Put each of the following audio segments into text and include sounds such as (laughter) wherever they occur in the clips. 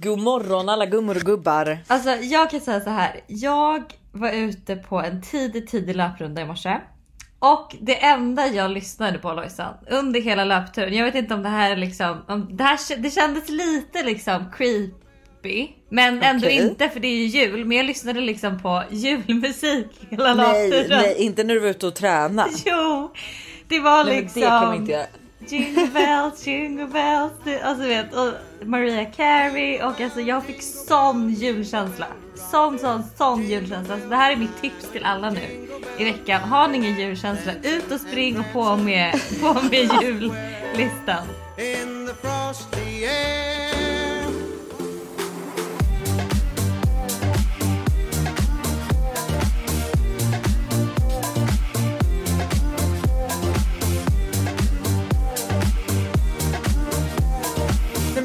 God morgon alla gummor och gubbar. Alltså jag kan säga så här. Jag var ute på en tidig, tidig löprunda i morse. Och det enda jag lyssnade på Lojsan under hela löpturen. Jag vet inte om det här är liksom, om det, här, det kändes lite liksom creepy. Men ändå inte för det är ju jul. Men jag lyssnade liksom på julmusik hela Nej, löpturen. nej, inte när du var ute och tränade. Jo, det var Nej, liksom. det kan man inte göra. Jingle bells, jingle bells. Alltså du vet, och Maria Carey och alltså jag fick sån julkänsla. Sån, sån, sån julkänsla. Så det här är mitt tips till alla nu i veckan. Har ni ingen julkänsla, ut och spring och på med, på med jullistan.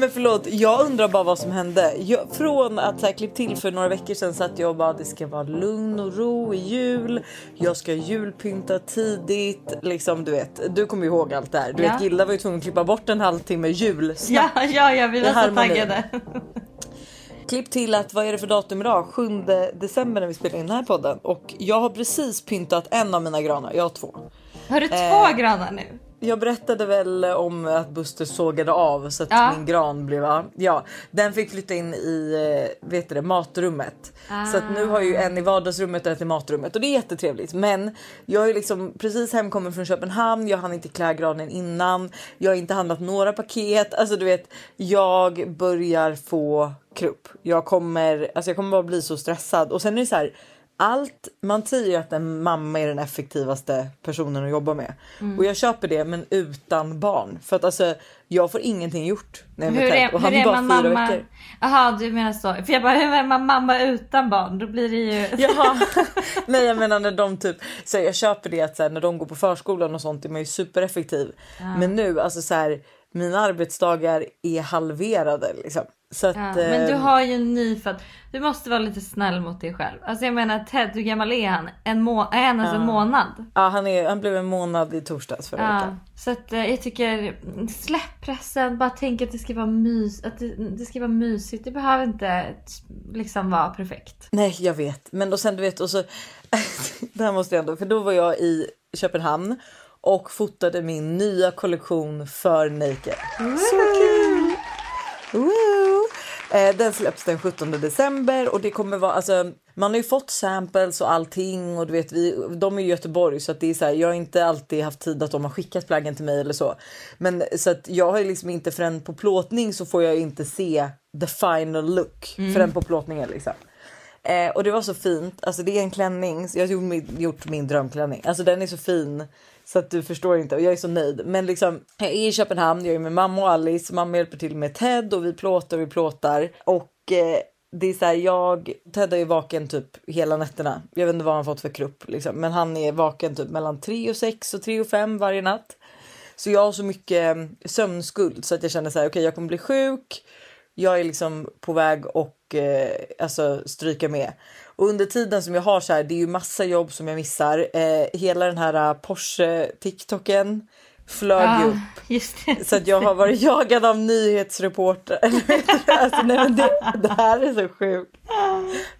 Men förlåt, jag undrar bara vad som hände. Jag, från att så här, klipp till för några veckor sedan så att jag bara det ska vara lugn och ro i jul. Jag ska julpynta tidigt. Liksom du vet, du kommer ihåg allt det här. Du Ja. vet Gilda var ju tvungen att klippa bort en halvtimme jul. Ja, ja, ja, vi var så taggade. Klipp till att vad är det för datum idag? 7 december när vi spelar in den här podden och jag har precis pyntat en av mina granar. Jag har två. Har du två Eh, granar nu? Jag berättade väl om att Buster sågade av så att Ja. min gran blev ja, den fick flytta in i eh, vet du det, matrummet. Så att nu har ju en i vardagsrummet och ett i matrummet och det är jättetrevligt. Men jag är liksom precis hemkommen från Köpenhamn. Jag hann inte klä granen innan. Jag har inte handlat några paket. Alltså du vet, jag börjar få krupp. Jag kommer, alltså jag kommer bara bli så stressad och sen är det så här allt, man säger ju att en mamma är den effektivaste personen att jobba med. Mm. Och jag köper det men utan barn. För att alltså jag får ingenting gjort när jag Hur är. Och hur han är bara man fyra mamma? veckor. Jaha du menar så. För jag bara hur är man mamma utan barn? Då blir det ju... Jaha, (laughs) nej jag menar när de typ, så jag köper det att så här, när de går på förskolan och sånt är man ju supereffektiv. Men nu alltså så här, mina arbetsdagar är halverade liksom. Så att, Ja, men du eh, har ju en nyfödd. Du måste vara lite snäll mot dig själv. Alltså jag menar Ted, hur gammal är han? En må- är han ens en månad? ja, han, är, han blev en månad i torsdags förra Ja, veckan. så att eh, jag tycker släpp pressen. Bara tänk att det ska vara mys, att det, det ska vara mysigt. Det behöver inte liksom vara perfekt. Nej jag vet men och sen du vet och så (laughs) det här måste jag ändå för då var jag i Köpenhamn och fotade min nya kollektion för Naked. Så kul! Woo! Eh, den släpps den 17 december och det kommer vara alltså man har ju fått samples och allting och du vet vi de är i Göteborg så att det är så här, jag har inte alltid haft tid att de har skickat plaggen till mig eller så. Men så att jag har liksom inte förrän på plåtning så får jag inte se the final look förrän på plåtningen liksom. Eh, och det var så fint. Alltså det är en klänning. Jag har gjort min, gjort min drömklänning. Alltså den är så fin så att du förstår inte och jag är så nöjd. Men liksom jag är i Köpenhamn. Jag är med mamma och Alice. Mamma hjälper till med Ted och vi plåtar och vi plåtar och eh, det är så här, jag, Ted är ju vaken typ hela nätterna. Jag vet inte vad han fått för krupp liksom, men han är vaken typ mellan 3 och 6 och 3 och 5 varje natt. Så jag har så mycket eh, sömnskuld så att jag känner så här, okej, jag kommer bli sjuk. Jag är liksom på väg och eh, alltså stryka med. Och under tiden som jag har så här, det är ju massa jobb som jag missar. Eh, hela den här eh, Porsche TikToken flög Ja, upp. Så att jag har varit jagad av nyhetsreporter. (laughs) alltså, nej, men det, det här är så sjukt.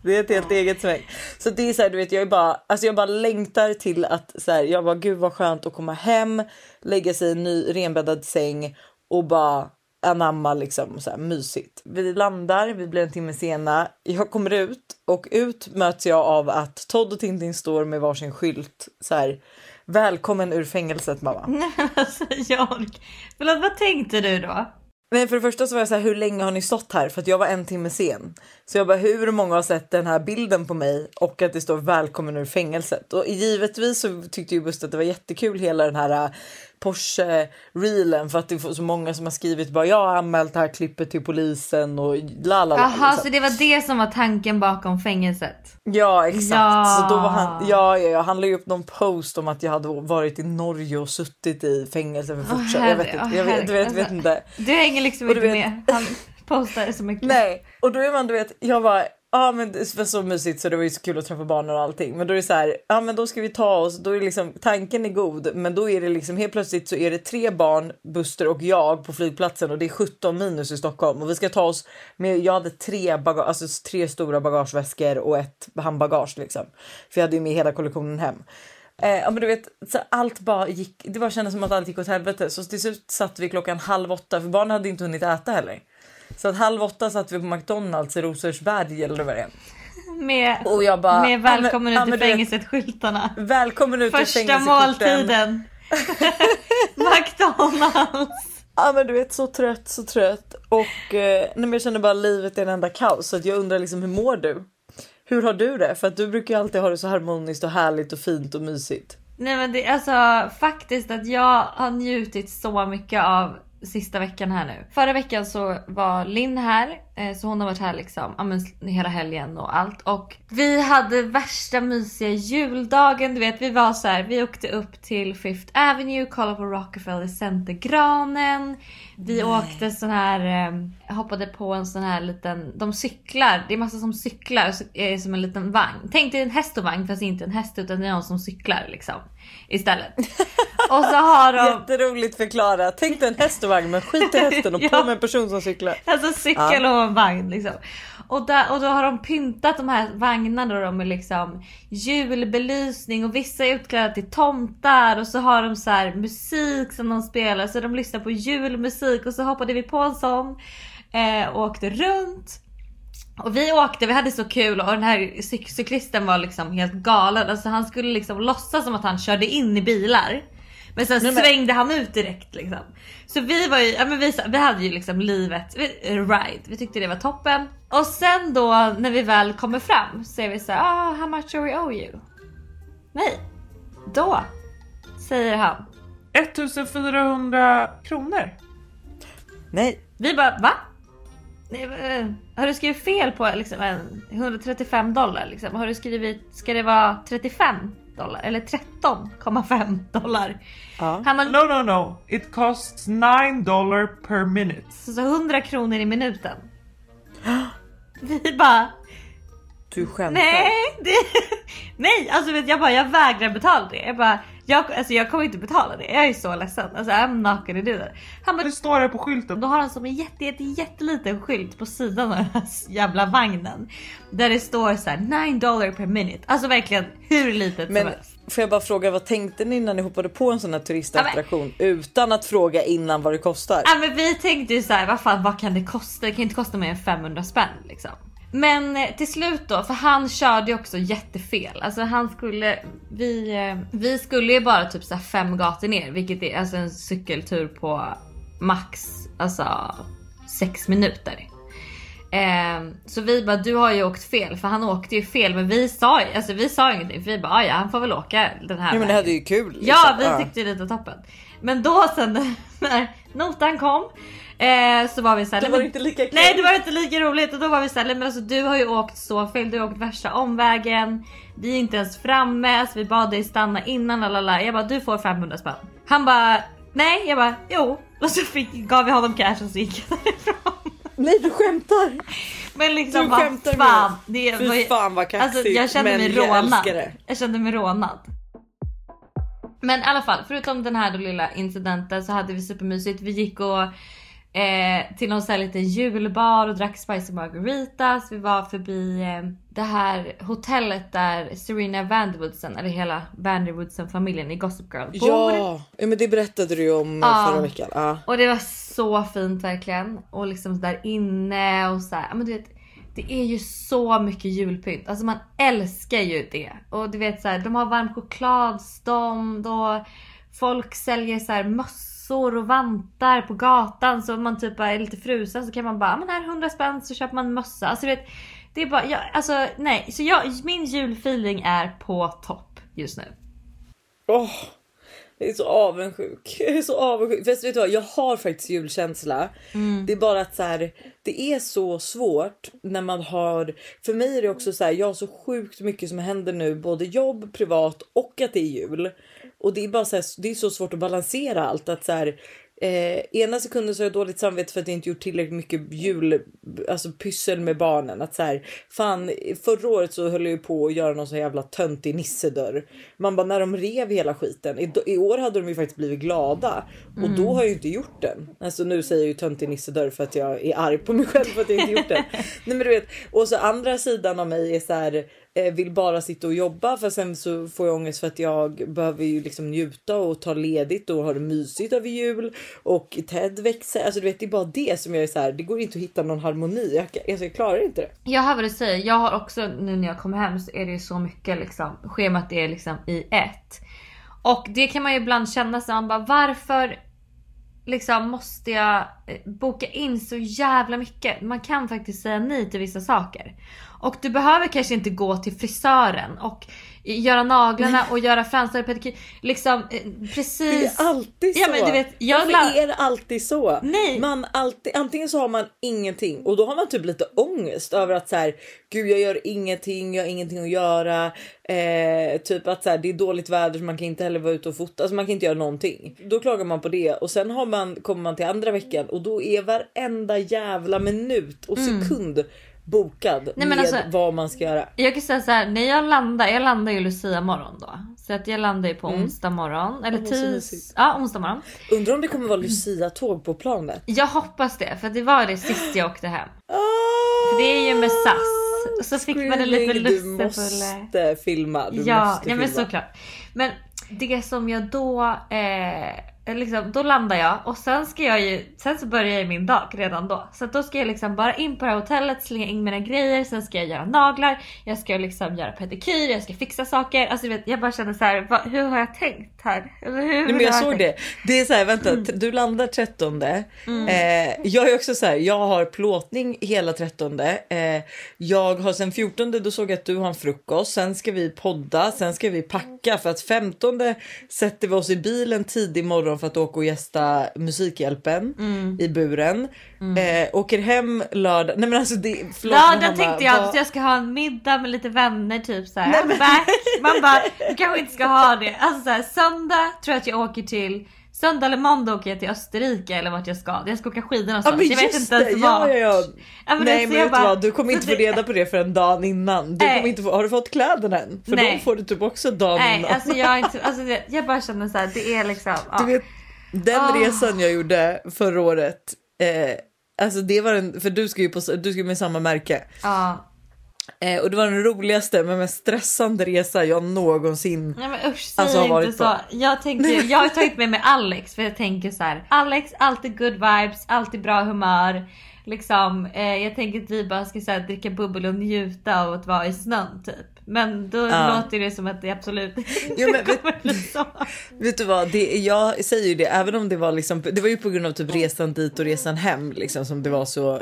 Det är ett helt eget sväng. Så det är så här, du vet, jag är bara, alltså jag bara längtar till att så här, jag bara gud vad skönt att komma hem, lägga sig i en ny renbäddad säng och bara anamma liksom så här mysigt. Vi landar, vi blir en timme sena. Jag kommer ut och ut möts jag av att Todd och Tintin står med varsin skylt så här. Välkommen ur fängelset mamma. (laughs) alltså jag... Förlåt, vad tänkte du då? Nej för det första så var jag så här, hur länge har ni stått här? För att jag var en timme sen. Så jag bara, hur många har sett den här bilden på mig och att det står välkommen ur fängelset? Och givetvis så tyckte ju Buster att det var jättekul hela den här äh, Porsche reelen för att det är så många som har skrivit bara jag har anmält det här klippet till polisen och la la. Jaha, liksom. så det var det som var tanken bakom fängelset? Ja exakt. Ja. Så då var han, ja, ja, han la upp någon post om att jag hade varit i Norge och suttit i fängelse för fortsatt. jag vet inte. Jag vet, vet, vet herre. inte. Du hänger liksom du inte vet- med. Han postar så mycket. Nej, och då är man du vet, jag bara Ja men det var så mysigt så det var ju så kul att träffa barnen och allting. Men då är det så här, ja men då ska vi ta oss, då är det liksom, tanken är god men då är det liksom helt plötsligt så är det tre barn, Buster och jag på flygplatsen och det är 17 minus i Stockholm och vi ska ta oss med, jag hade tre, baga, alltså tre stora bagageväskor och ett handbagage liksom. För jag hade ju med hela kollektionen hem. Eh, ja, men du vet, så allt bara gick, det bara kändes som att allt gick åt helvete. Så till slut satt vi klockan halv åtta för barnen hade inte hunnit äta heller. Så att halv åtta satt vi på McDonalds i Rosersberg eller vad det är. Med, Och jag bara, med välkommen ja, ut men- i ja, men du vet- fängelset-skyltarna. Välkommen ut ur Första fängelseporten. måltiden. (laughs) McDonalds. Ja men du vet så trött, så trött. Och eh, nej, jag känner bara livet är en enda kaos. Så att jag undrar liksom hur mår du? Hur har du det? För att du brukar ju alltid ha det så harmoniskt och härligt och fint och mysigt. Nej men det är alltså faktiskt att jag har njutit så mycket av sista veckan här nu. Förra veckan så var Linn här, så hon har varit här liksom ja, men hela helgen och allt. Och vi hade värsta mysiga juldagen. Du vet vi var så här, vi åkte upp till Fifth Avenue, kollade på Rockefeller Center-granen. Vi åkte sån här, eh, hoppade på en sån här liten, de cyklar, det är massa som cyklar det som en liten vagn. Tänk dig en häst och vagn fast inte en häst utan det är någon som cyklar liksom. Istället. (laughs) Och så har de Jätteroligt förklarat. Tänk dig en häst och vagn men skit i hästen och (laughs) på Ja. med en person som cyklar. Alltså cykel och en vagn liksom. Och, där, och då har de pyntat de här vagnarna då med liksom julbelysning och vissa är utklädda till tomtar och så har de så här musik som de spelar så de lyssnar på julmusik och så hoppade vi på en sån eh, och åkte runt. Och vi åkte, vi hade så kul och den här cyk- cyklisten var liksom helt galen. Alltså han skulle liksom låtsas som att han körde in i bilar. Men sen Nej, men- svängde han ut direkt liksom. Så vi var ju, ja men vi, vi hade ju liksom livet, vi- ride. Vi tyckte det var toppen. Och sen då när vi väl kommer fram så är vi så här, ah, how much are we owe you? Nej. Då säger han. 1400 kronor. Nej, Vi bara va? Eh, har du skrivit fel på liksom, en 135 dollar? Liksom? Har du skrivit, ska det vara 35 dollar eller 13,5 dollar? Ja. Han har No, no, no. It costs 9 dollar per minute. så 100 kronor i minuten. Vi bara du skämtar. nej, det, nej, alltså vet jag bara jag vägrar betala det. Jag bara jag, alltså, jag kommer inte betala det. Jag är så ledsen. Alltså I'm not gonna do that. Han bara Det står här på skylten. Då har han som en jätte, jätte, jätteliten skylt på sidan av den här jävla vagnen. Där det står så här 9 dollar per minute. Alltså verkligen hur litet Men som helst. får jag bara fråga vad tänkte ni när ni hoppade på en sån här turistattraktion utan att fråga innan vad det kostar? Ja men vi tänkte ju så här, vad fan vad kan det kosta? Det kan inte kosta mer än 500 spänn liksom. Men eh, till slut då, för han körde ju också jättefel. Alltså han skulle, vi, eh, vi skulle ju bara typ så fem gator ner, vilket är alltså en cykeltur på max alltså sex minuter. Eh, så vi bara, du har ju åkt fel för han åkte ju fel men vi sa alltså vi sa ingenting för vi bara, "Ah, ja han får väl åka den här Ja, men det vägen." hade ju kul. liksom. Ja, vi tyckte det var toppen. Men då sen (laughs) när notan kom eh, så var vi såhär. Det var inte lika kul. Nej det var inte lika roligt och då var vi såhär, men alltså du har ju åkt så fel, du har åkt värsta omvägen. Vi är inte ens framme så vi bad dig stanna innan lalala. Jag bara du får 500 spänn. Han bara nej, jag bara jo. Och så fick, gav vi honom cash och så gick jag därifrån. Nej du skämtar. Men liksom Du vad skämtar fan. Det Fy var fan vad kaxigt. Alltså jag kände men mig jag rånad. Jag kände mig rånad. Men i alla fall, förutom den här då lilla incidenten så hade vi supermysigt. Vi gick och eh, till någon sån här liten julbar och drack spicy margaritas. Vi var förbi eh, det här hotellet där Serena Vanderwoodsen, eller hela Vanderwoodsen familjen i Gossip Girl bor. Ja, ja, men det berättade du ju om Ja. förra veckan. Ja. Och det var så fint verkligen. Och liksom där inne och så här, men du vet, det är ju så mycket julpynt. Alltså man älskar ju det. Och du vet så här, de har varm chokladstånd och folk säljer så här mössor och vantar på gatan. Så om man typ är lite frusen så kan man bara, "Ja, men här 100 spänn så köper man en mössa. Alltså vet, det är bara, jag, alltså nej. Så jag, min julfeeling är på topp just nu. Åh, jag är så avundsjuk. Jag är så avundsjuk. Fast vet du vad, jag har faktiskt julkänsla. Det är bara att så här, det är så svårt när man har. För mig är det också så här, jag har så sjukt mycket som händer nu, både jobb, privat och att det är jul. Och det är bara så här, det är så svårt att balansera allt att så här. Eh, ena sekunden så har jag dåligt samvete för att jag inte gjort tillräckligt mycket jul, alltså pyssel med barnen. Att så här, fan, förra året så höll jag ju på att göra någon så jävla töntig nissedörr. Man bara när de rev hela skiten. I, I år hade de ju faktiskt blivit glada och då har jag ju inte gjort den. Alltså nu säger jag ju töntig nissedörr för att jag är arg på mig själv för att jag inte gjort den. (laughs) Nej men du vet, och så andra sidan av mig är så här Eh, vill bara sitta och jobba för sen så får jag ångest för att jag behöver ju liksom njuta och ta ledigt och ha det mysigt över jul och Ted växer. Alltså du vet, det är bara det som jag är så här. Det går inte att hitta någon harmoni. Jag, alltså, jag klarar inte det. Jag hör vad du säger. Jag har också nu när jag kommer hem så är det ju så mycket liksom. Schemat är liksom i ett. Och det kan man ju ibland känna så man bara varför liksom måste jag eh, boka in så jävla mycket? Man kan faktiskt säga nej till vissa saker. Och du behöver kanske inte gå till frisören och göra naglarna och göra fransar och pedikyr. Liksom eh, precis. Det är alltid så. Ja, men du vet, jag Varför la- är det alltid så? Nej. Man alltid, antingen så har man ingenting och då har man typ lite ångest över att så här, gud jag gör ingenting, jag har ingenting att göra. Eh, typ att så här, det är dåligt väder så man kan inte heller vara ute och fota, alltså man kan inte göra någonting. Då klagar man på det och sen har man, kommer man till andra veckan och då är varenda jävla minut och sekund bokad Mm. men med alltså- vad man ska göra. Jag kan säga så här, när jag landar, jag landar ju Lucia morgon då. Så att jag landar ju på onsdag morgon. Eller Mm. så tis... mysigt. Ja, onsdag morgon. Undrar om det kommer vara Lucia-tåg på planet? Jag hoppas det, för det var det sist jag åkte hem. För det är ju med SAS. Och så fick man en lite Screaming, Du måste filma. Du Ja, måste ja men filma. såklart. Men det som jag då, eh, Eh, liksom, då landar jag och sen ska jag ju, sen så börjar jag min dag redan då. Så då ska jag liksom bara in på det här hotellet, slänga in mina grejer, sen ska jag göra naglar, jag ska liksom göra pedikyr, jag ska fixa saker. Alltså du vet, jag bara känner så här, vad, hur har jag tänkt här? Eller hur, Nej, men jag såg det. Det är så här, vänta, Mm. du landar 13. Eh, jag är också så här, jag har plåtning hela 13. Eh, jag har sen 14, då såg jag att du har en frukost. Sen ska vi podda, sen ska vi packa för att 15 sätter vi oss i bilen tidig morgon för att åka och gästa Musikhjälpen Mm. i buren. Eh, åker hem lördag. Nej men alltså det, förlåt, men Hanna, tänkte jag vad- att jag ska ha en middag med lite vänner typ såhär. I'm back. Man bara, du kanske inte ska ha det. Alltså såhär, söndag tror jag att jag åker till Söndag eller måndag åker jag till Österrike eller vart jag ska. Jag ska åka skidor Ja någonstans. men jag vet inte ens vart. ja, ja, ja. Ja, men Nej men vet bara- du vad, du kommer inte få reda på det för en dag innan. Du Nej. kommer inte få, har du fått kläderna än? För Nej. de får du typ också dagen Nej innan. alltså jag, inte, alltså jag bara känner såhär, det är liksom. Ja. Du vet, den Ah. resan jag gjorde förra året. Eh, alltså det var en, för du ska ju på, du ska med samma märke. ja. Eh, och det var den roligaste men mest stressande resa jag någonsin. Nej men usch säg Alltså, har varit inte så. Jag, tänker, jag har tagit med mig Alex för jag tänker så här. Alex alltid good vibes, alltid bra humör. Liksom, eh, jag tänker att vi bara ska så här, dricka bubbel och njuta av att vara i snön typ. Men då Ja. låter det som att det absolut (laughs) Jo, men inte vet- kommer bli så. (laughs) Vet du vad, det, jag säger ju det, även om det var liksom, det var ju på grund av typ resan dit och resan hem liksom som det var så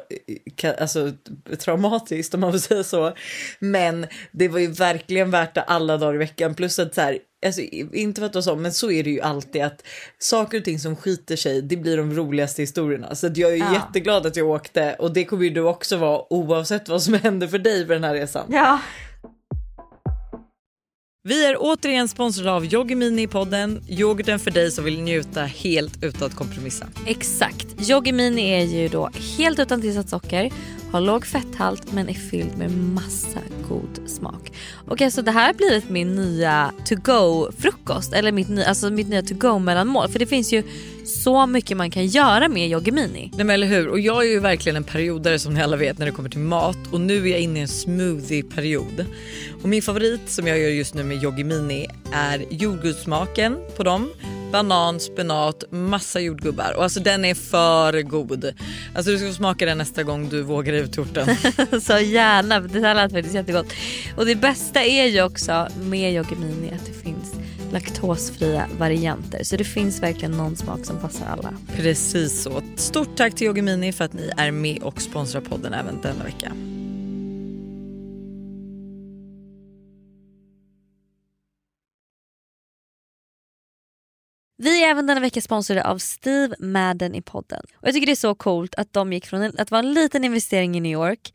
eh, alltså, traumatiskt om man får säga så. Men det var ju verkligen värt det alla dagar i veckan plus att så här, alltså inte för att vara så, men så är det ju alltid att saker och ting som skiter sig, det blir de roligaste historierna. Så jag är Ja. jätteglad att jag åkte och det kommer ju du också vara oavsett vad som (laughs) händer för dig på den här resan. Ja. Vi är återigen sponsrade av Yoggi Mini i podden. Yoghurten för dig som vill njuta helt utan att kompromissa. Exakt. Yoggi Mini är ju då helt utan tillsatt socker, har låg fetthalt men är fylld med massa god smak. Och alltså det här har blivit min nya to go frukost eller mitt, nya- alltså mitt nya to go mellanmål för det finns ju så mycket man kan göra med Yoggi Mini. Nej men eller hur och jag är ju verkligen en periodare som ni alla vet när det kommer till mat och nu är jag inne i en smoothie period. Och min favorit som jag gör just nu med Yoggi Mini är jordgubbssmaken på dem. Banan, spenat, massa jordgubbar och alltså den är för god. Alltså du ska få smaka den nästa gång du vågar ut torten. (laughs) så gärna, det här lät faktiskt jättegott. Och det bästa är ju också med Yoggi Mini att det finns laktosfria varianter. Så det finns verkligen någon smak som passar alla. Precis så. Stort tack till Yoggi Mini för att ni är med och sponsrar podden även denna vecka. Vi är även denna vecka sponsrade av Steve Madden i podden. Och jag tycker det är så coolt att de gick från att vara en liten investering i New York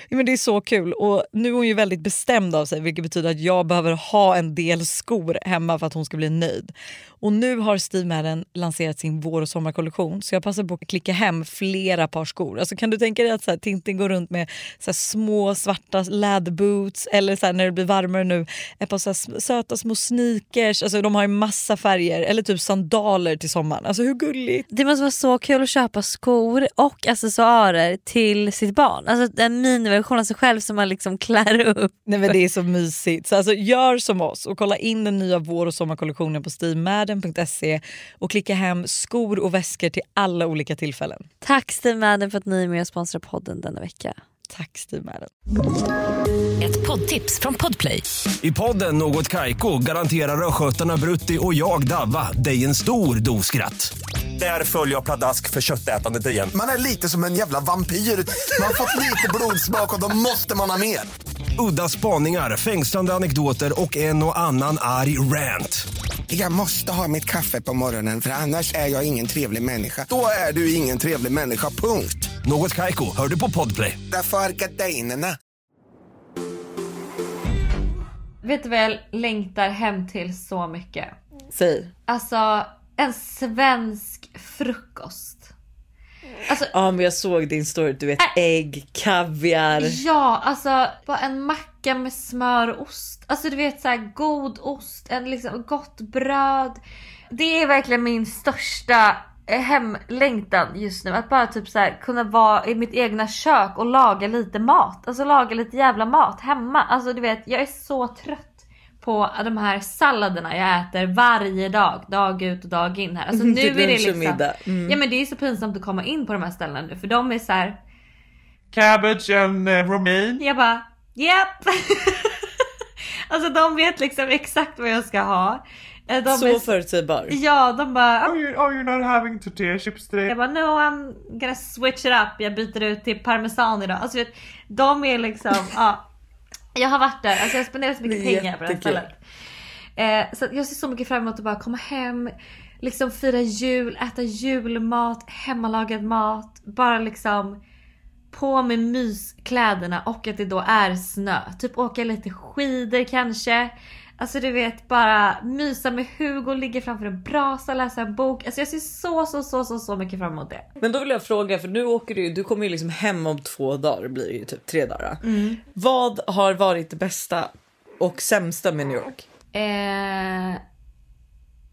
Ja, men det är så kul och nu är hon ju väldigt bestämd av sig vilket betyder att jag behöver ha en del skor hemma för att hon ska bli nöjd. Och nu har Steve Madden lanserat sin vår och sommarkollektion så jag passar på att klicka hem flera par skor. Alltså kan du tänka dig att så här, Tintin går runt med så små svarta läderboots eller så här, när det blir varmare nu ett par så här, söta små sneakers. Alltså de har ju massa färger eller typ sandaler till sommaren. Alltså hur gulligt? Det måste vara så kul att köpa skor och accessoarer till sitt barn. Alltså en miniversion av sig själv som man liksom klär upp. Nej men det är så mysigt. Så alltså, gör som oss och kolla in den nya vår och sommarkollektionen på steamadden.se och klicka hem skor och väskor till alla olika tillfällen. Tack Steve Madden för att ni är med och sponsrar podden denna vecka. Tack Steve Madden. Ett poddtips från Podplay. I podden Något Kaiko garanterar östgötarna Brutti och jag, Davva, dig en stor dos skratt. Där följer jag pladask för köttätandet igen. Man är lite som en jävla vampyr. Man har fått lite blodsmak och då måste man ha mer. Udda spaningar, fängslande anekdoter och en och annan arg rant. Jag måste ha mitt kaffe på morgonen för annars är jag ingen trevlig människa. Då är du ingen trevlig människa, punkt. Något Kaiko, hör du på Podplay. Därför är gardinerna. Vet du vad jag längtar hem till så mycket? Säg. Alltså en svensk frukost. Alltså Ja men jag såg din story, du vet ägg, kaviar. ja, alltså bara en macka med smör och ost. Alltså du vet så här god ost, en liksom gott bröd. Det är verkligen min största eh, hemlängtan just nu. Att bara typ så här kunna vara i mitt egna kök och laga lite mat. Alltså laga lite jävla mat hemma. Alltså du vet, jag är så trött på de här salladerna jag äter varje dag, dag ut och dag in här. Alltså (laughs) nu Till är det liksom... middag. Mm. Ja men det är så pinsamt att komma in på de här ställena nu för de är så här. Cabbage and uh, romaine. Jag bara, japp! (laughs) alltså de vet liksom exakt vad jag ska ha. Eh, De så är, förutsägbar. Ja, de bara, Oh, you, oh, you're not having tortilla chips today. jag bara no I'm gonna switch it up. Jag byter ut till parmesan idag. Alltså vet, de är liksom, ja. Jag har varit där, alltså jag har spenderat så mycket pengar på det här stället. Eh, så jag ser så mycket fram emot att bara komma hem, liksom fira jul, äta julmat, hemmalagad mat, bara liksom på med myskläderna och att det då är snö. Typ åka lite skidor kanske. Alltså du vet bara mysa med Hugo, ligga framför en brasa, läsa en bok. Alltså jag ser så så så så så mycket fram emot det. Men då vill jag fråga för nu åker du, du kommer ju liksom hem om två dagar blir det ju typ tre dagar. Vad har varit det bästa och sämsta med New York? Eh,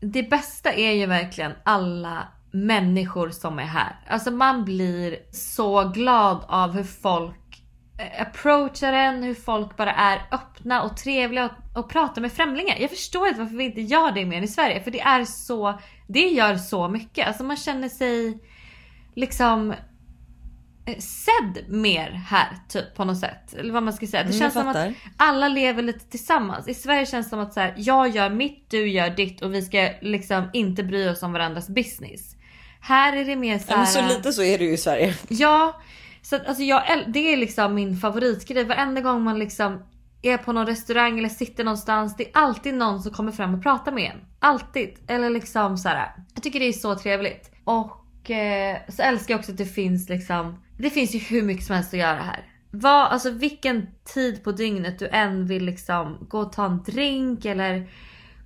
det bästa är ju verkligen alla människor som är här. Alltså man blir så glad av hur folk eh, approachar en, hur folk bara är öppna och trevliga och, och pratar med främlingar. Jag förstår inte varför vi inte gör det mer i Sverige för det är så, det gör så mycket. Alltså man känner sig liksom eh, sedd mer här typ på något sätt. Eller vad man ska säga. Det Mm, känns som att alla lever lite tillsammans. I Sverige känns det som att så här, jag gör mitt, du gör ditt och vi ska liksom inte bry oss om varandras business. Här är det mer så här. men så lite så är det ju i Sverige. Ja, så att, alltså jag, det är liksom min favoritgrej. Varenda gång man liksom är på någon restaurang eller sitter någonstans. Det är alltid någon som kommer fram och pratar med en. Alltid. Eller liksom så här. Jag tycker det är så trevligt. Och eh, så älskar jag också att det finns liksom. Det finns ju hur mycket som helst att göra här. Vad, alltså vilken tid på dygnet du än vill liksom gå och ta en drink eller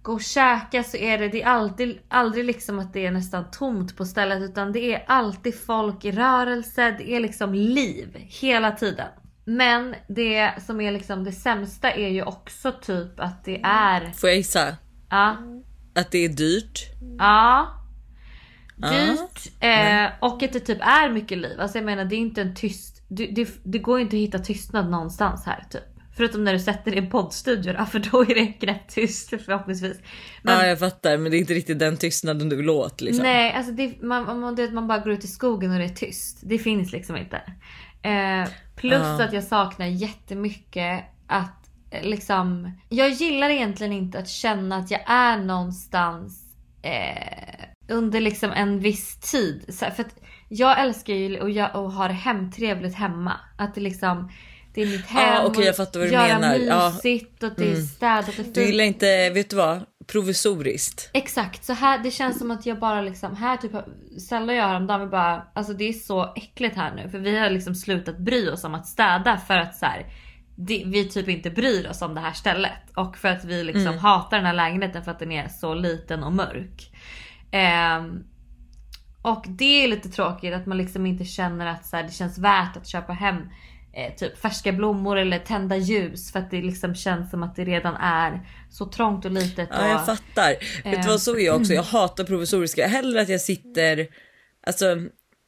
gå och käka så är det, det är alltid, aldrig liksom att det är nästan tomt på stället utan det är alltid folk i rörelse, det är liksom liv hela tiden. Men det som är liksom det sämsta är ju också typ att det är, Får jag gissa? ja, Att det är dyrt? ja. Dyrt eh, och att det typ är mycket liv. Alltså jag menar det är inte en tyst, det, det, det går inte att hitta tystnad någonstans här typ. Förutom när du sätter dig i en poddstudio då, för då är det knäpptyst förhoppningsvis. Men, Ja jag fattar men det är inte riktigt den tystnaden du vill åt liksom. Nej, alltså det, man, man, vet, man bara går ut i skogen och det är tyst. Det finns liksom inte. Eh, Plus Ja. att jag saknar jättemycket att eh, liksom. Jag gillar egentligen inte att känna att jag är någonstans eh, under liksom en viss tid. Så, för jag älskar ju att ha det hemtrevligt hemma. Att det liksom det är mitt hem. Okej, och jag fattar vad du göra menar. Mysigt och att det är Mm. städat och Du gillar inte, vet du vad, provisoriskt. Exakt, så här, det känns som att jag bara liksom, här typ, Stella och jag häromdagen vi bara, alltså det är så äckligt här nu för vi har liksom slutat bry oss om att städa för att så här, det, vi typ inte bryr oss om det här stället och för att vi liksom Mm. hatar den här lägenheten för att den är så liten och mörk. Ehm, och det är lite tråkigt att man liksom inte känner att så här, det känns värt att köpa hem eh, typ färska blommor eller tända ljus för att det liksom känns som att det redan är så trångt och litet. Ja, jag och- fattar. Vet Eh. du vad, så är jag också. Jag (clears throat) hatar provisoriska. Hellre att jag sitter, alltså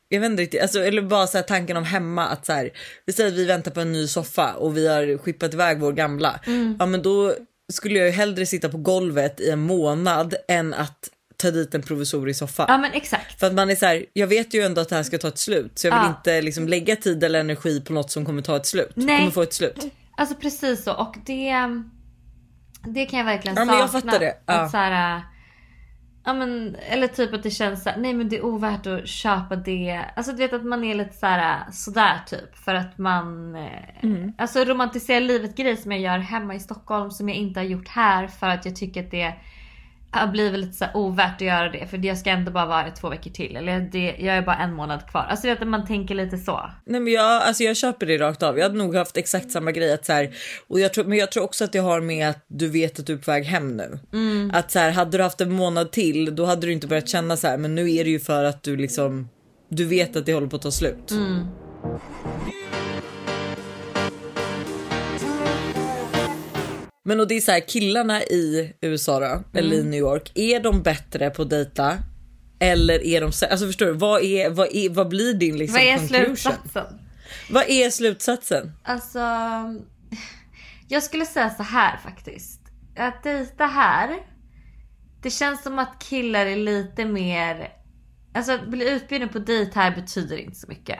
jag vet inte riktigt, alltså, eller bara så tanken om hemma att så här, vi säger att vi väntar på en ny soffa och vi har skippat iväg vår gamla. Mm. Ja men då skulle jag ju hellre sitta på golvet i en månad än att ta dit en provisorisk soffa. Ja men exakt. För att man är så här, jag vet ju ändå att det här ska ta ett slut så jag vill Ja. inte liksom lägga tid eller energi på något som kommer ta ett slut. Nej. Kommer få ett slut. Alltså precis så och det Det kan jag verkligen Ja, sakna. men jag fattar det. Ja. Att så här, ja, men, eller typ att det känns så här, nej men det är ovärt att köpa det. Alltså du vet att man är lite så här sådär typ. För att man eh, Mm. Alltså romantisera livet grej som jag gör hemma i Stockholm som jag inte har gjort här för att jag tycker att det har blivit lite så här ovärt att göra det för jag ska ändå bara vara här två veckor till. Eller det, jag är bara en månad kvar. Alltså vet att man tänker lite så. Nej men jag, alltså jag köper det rakt av. Jag hade nog haft exakt samma grej att så här, och jag tror, men jag tror också att det har med att du vet att du är på väg hem nu. Mm. Att så här, hade du haft en månad till då hade du inte börjat känna så här, men nu är det ju för att du liksom, du vet att det håller på att ta slut. Mm. Men och det är så här, killarna i USA då, eller i Mm. New York, är de bättre på att dejta? Eller är de, alltså förstår du, vad, är, vad, är, vad blir din liksom Vad är conclusion? slutsatsen? Vad är slutsatsen? Alltså, jag skulle säga så här faktiskt. Att dejta här, det känns som att killar är lite mer... Alltså att bli utbjuden på dejt här betyder inte så mycket.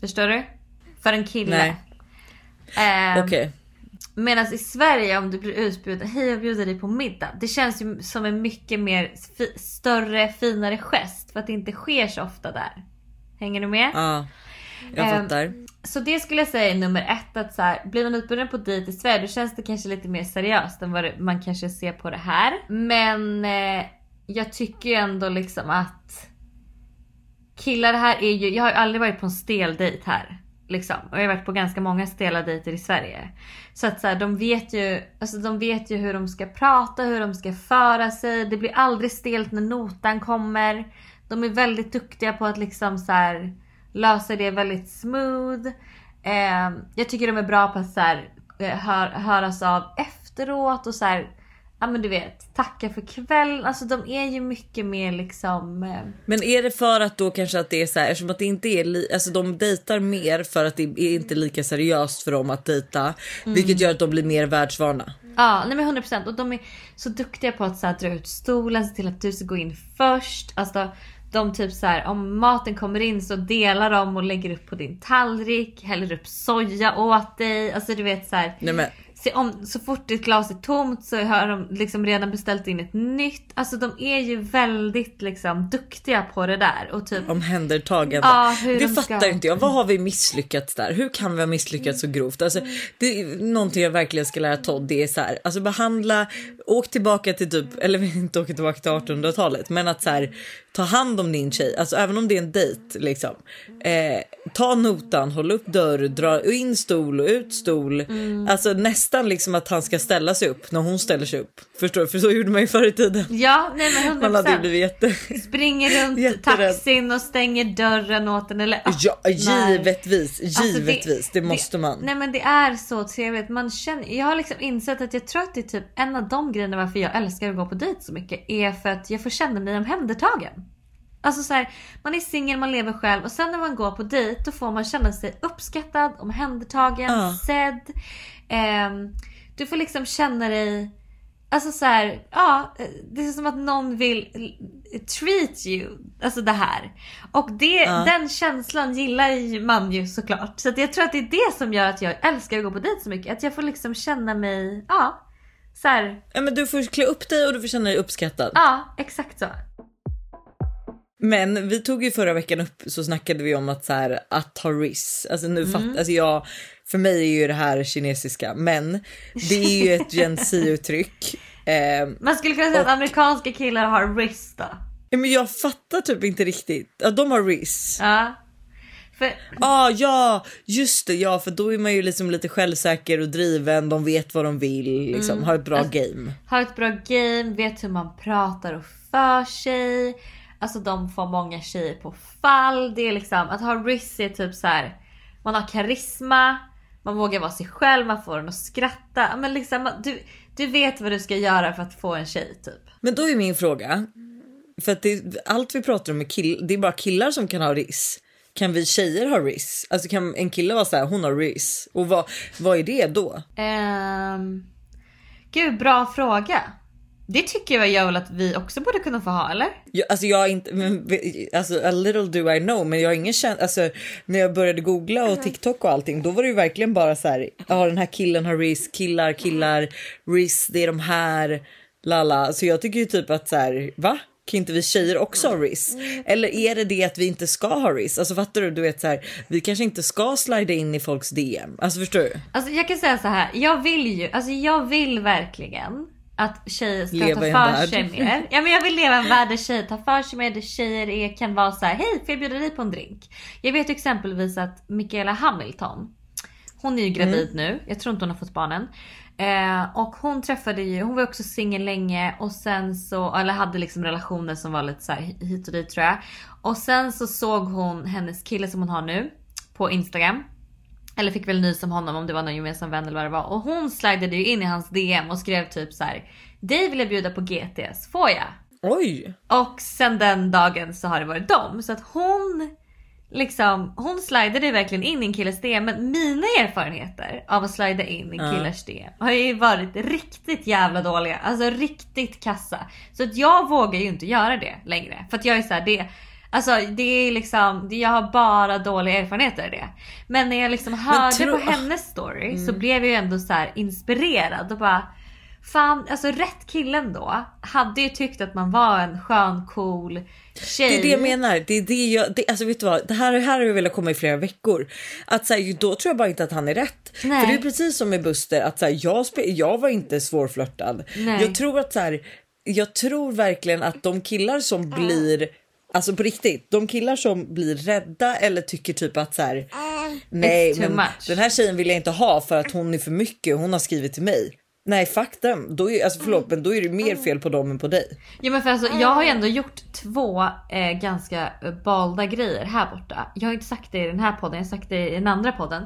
Förstår du? För en kille. Nej. Ehm, Okej. Medan i Sverige om du blir utbjuden, hej jag bjuder dig på middag. Det känns ju som en mycket mer fi- större, finare gest. För att det inte sker så ofta där. Hänger du med? Ja, jag Ehm, fattar. Så det skulle jag säga är nummer ett. Att så här, blir man utbjuden på dejt i Sverige då känns det kanske lite mer seriöst än vad det, man kanske ser på det här. Men eh, jag tycker ju ändå liksom att killar här är ju, jag har ju aldrig varit på en stel dejt här. Liksom. Och jag har varit på ganska många stela dejter i Sverige. Så att så här, de vet ju, alltså de vet ju hur de ska prata, hur de ska föra sig. Det blir aldrig stelt när notan kommer. De är väldigt duktiga på att liksom så här, lösa det väldigt smooth. Eh, jag tycker de är bra på att så här, eh, hör, höras av efteråt och så här, ja men du vet, tacka för kvällen. Alltså de är ju mycket mer liksom eh, Men är det för att då kanske att det är så här, eftersom att det inte är, li- alltså de dejtar mer för att det är inte lika seriöst för dem att dejta, Mm. vilket gör att de blir mer världsvana. Ja, nej men 100% och de är så duktiga på att så här, dra ut stolen, se till att du ska gå in först. Alltså de typ så här, om maten kommer in så delar de och lägger upp på din tallrik, häller upp soja åt dig. Alltså du vet så här. Nej men Se om, så fort ditt glas är tomt så har de liksom redan beställt in ett nytt. Alltså de är ju väldigt liksom duktiga på det där och typ omhändertagande. Ja, hur det de fattar ska- inte jag. Vad har vi misslyckats där? Hur kan vi ha misslyckats så grovt? Alltså, det är någonting jag verkligen ska lära Todd. Det är så här, alltså behandla, åk tillbaka till typ, eller (laughs) inte åka tillbaka till 1800-talet, men att så här, ta hand om din tjej. Alltså även om det är en dejt liksom. Eh, ta notan, håll upp dörr, dra in stol och ut stol. Mm. Alltså nästan liksom att han ska ställa sig upp när hon ställer sig upp. Förstår du? För så gjorde man ju förr i tiden. Ja, nej men 100%. Man hade ju blivit jätte... Springer runt (laughs) Jätterädd. taxin och stänger dörren åt den eller Ja, öppnar. givetvis, Alltså, givetvis. det, måste man. Nej men det är så trevligt. Man känner, jag har liksom insett att jag tror att det är typ en av de grejerna varför jag älskar att gå på dejt så mycket är för att jag får känna mig omhändertagen. Alltså så här, man är singel, man lever själv och sen när man går på dejt då får man känna sig uppskattad, omhändertagen, Ja. sedd. Ehm, du får liksom känna dig Alltså så här, ja, det är som att någon vill treat you, alltså det här. Och det, den känslan gillar man ju såklart. Så jag tror att det är det som gör att jag älskar att gå på dejt så mycket. Att jag får liksom känna mig, ja, så här, Ja, men du får klä upp dig och du får känna dig uppskattad. ja exakt så. Men vi tog ju förra veckan upp så snackade vi om att så här att ha RIS. Alltså nu fatt, alltså jag, för mig är ju det här kinesiska, men det är ju ett Gen Z-uttryck. (laughs) Eh, Man skulle kunna säga att amerikanska killar har wrist då. men jag fattar typ inte riktigt. Ja, de har RIS. Ja. För, Ah, ja, just det, ja, för då är man ju liksom lite självsäker och driven. De vet vad de vill, liksom, har ett bra game. har ett bra game, vet hur man pratar och för sig. Alltså de får många tjejer på fall. Det är liksom att ha risk är typ så här. Man har karisma, man vågar vara sig själv, man får den att skratta. Men liksom du, du vet vad du ska göra för att få en tjej typ. Men då är min fråga, för att det, allt vi pratar om är kill, det är bara killar som kan ha RIS. Kan vi tjejer ha RIS? Alltså kan en kille vara så här, hon har RIS. Och vad, vad är det då? Um, gud bra fråga. Det tycker jag väl att vi också borde kunna få ha eller? Jag, alltså jag har inte, men, alltså a little do I know, men jag har ingen känsla, alltså när jag började googla och TikTok och allting, då var det ju verkligen bara så här, ja den här killen har RIS, killar, killar, RIS, det är de här, lala. Så jag tycker ju typ att så här, va? Kan inte vi tjejer också ha RIS? Eller är det det att vi inte ska ha RIS? Alltså fattar du? Du vet så här, vi kanske inte ska slida in i folks DM. Alltså förstår du? Alltså jag kan säga så här. Jag vill ju, alltså jag vill verkligen att tjejer ska Leva ta för sig mer. Ja men jag vill leva i en värld där tjejer tar för sig mer, där tjejer är, kan vara så här: hej får jag bjuda dig på en drink? Jag vet exempelvis att Michaela Hamilton, hon är ju gravid nu, jag tror inte hon har fått barnen. Eh, och hon träffade ju, hon var också singel länge och sen så, eller hade liksom relationer som var lite så här hit och dit tror jag. Och sen så såg hon hennes kille som hon har nu på Instagram. Eller fick väl nys om honom om det var någon gemensam vän eller vad det var. Och hon slidade ju in i hans DM och skrev typ så här. Dig vill jag bjuda på GTS, får jag? Oj! Och sen den dagen så har det varit dem. Så att hon liksom, hon slidade verkligen in i en killes DM. Men mina erfarenheter av att slida in i killars DM har ju varit riktigt jävla dåliga. Alltså riktigt kassa. Så att jag vågar ju inte göra det längre. För att jag är såhär, det Alltså det är liksom, jag har bara dåliga erfarenheter av det. Men när jag liksom hörde tro- på hennes story så blev jag ju ändå så här inspirerad och bara Fan, alltså rätt killen då hade ju tyckt att man var en skön cool tjej. Det är det jag menar. Det är det jag, det, alltså vet du vad, det här, det här har jag velat komma i flera veckor. Att så här, då tror jag bara inte att han är rätt. Nej. För det är precis som med Buster att så här, jag, jag var inte svårflörtad. Nej. Jag tror att så här, jag tror verkligen att de killar som blir Alltså på riktigt, de killar som blir rädda eller tycker typ att så här, nej It's too men much. den här tjejen vill jag inte ha för att hon är för mycket hon har skrivit till mig. Nej fuck them, då är, alltså förlåt men då är det mer fel på dem än på dig. Ja men för alltså, jag har ju ändå gjort två eh, ganska eh, balda grejer här borta. Jag har inte sagt det i den här podden, jag har sagt det i den andra podden.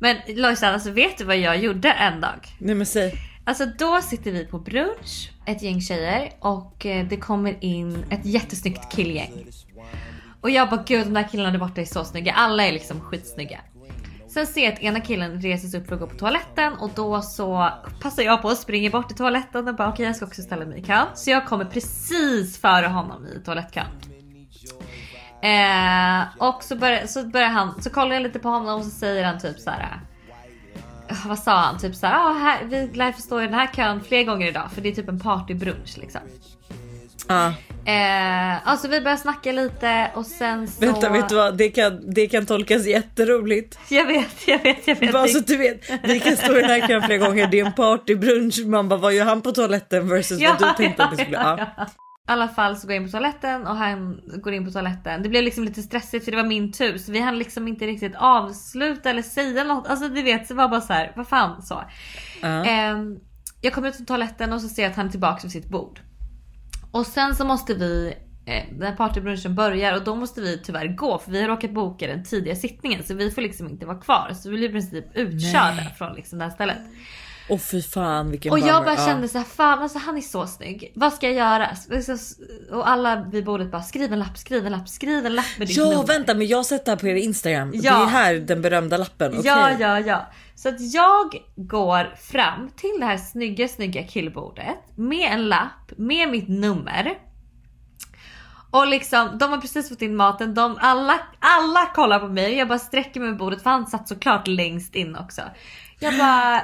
Men Lojsan, alltså vet du vad jag gjorde en dag? Nej men säg. Alltså då sitter vi på brunch, ett gäng tjejer och eh, det kommer in ett jättesnyggt killgäng. Och jag bara gud de där killarna där borta är så snygga, alla är liksom skitsnygga. Sen ser jag att ena killen reser sig upp för att gå på toaletten och då så passar jag på att springa bort till toaletten och bara okej jag ska också ställa mig i kön. Så jag kommer precis före honom i toalettkön. Eh, och så börjar, så börjar han, så kollar jag lite på honom och så säger han typ så här. Vad sa han? Typ såhär, ah, här, vi lär få stå i den här kön fler gånger idag för det är typ en partybrunch liksom. Ja. Eh, alltså vi börjar snacka lite och sen så... Vänta, vet du vad? Det kan, det kan tolkas jätteroligt. Jag vet, jag vet, jag vet. Bara så att du vet, vi kan stå i den här kön flera gånger. Det är en partybrunch. Man bara, vad gör han på toaletten versus vad du tänkte att det skulle... (laughs) Ja. I alla fall så går jag in på toaletten och han går in på toaletten. Det blev liksom lite stressigt för det var min tur så vi hann liksom inte riktigt avsluta eller säga något. Alltså du vet, det var bara så här, vad fan så. Ja. Ehm, jag kommer ut från toaletten och så ser jag att han är tillbaka vid sitt bord. Och sen så måste vi, eh, när partybrunchen börjar och då måste vi tyvärr gå för vi har råkat boka den tidiga sittningen så vi får liksom inte vara kvar. Så vi blir i princip utkörda från liksom det här stället. Åh fy fan vilken Och jag bara kände så här, fan alltså han är så snygg. Vad ska jag göra? Och alla vid bordet bara skriv en lapp, skriv en lapp, skriv en lapp med ditt Ja nummer. vänta men jag har sett det här på er Instagram. Ja. Det är här den berömda lappen. Okej. Ja, ja, ja. Så att jag går fram till det här snygga snygga killbordet med en lapp med mitt nummer. Och liksom, de har precis fått in maten, de, alla, alla kollar på mig. Jag bara sträcker mig med bordet för han satt såklart längst in också. Jag bara,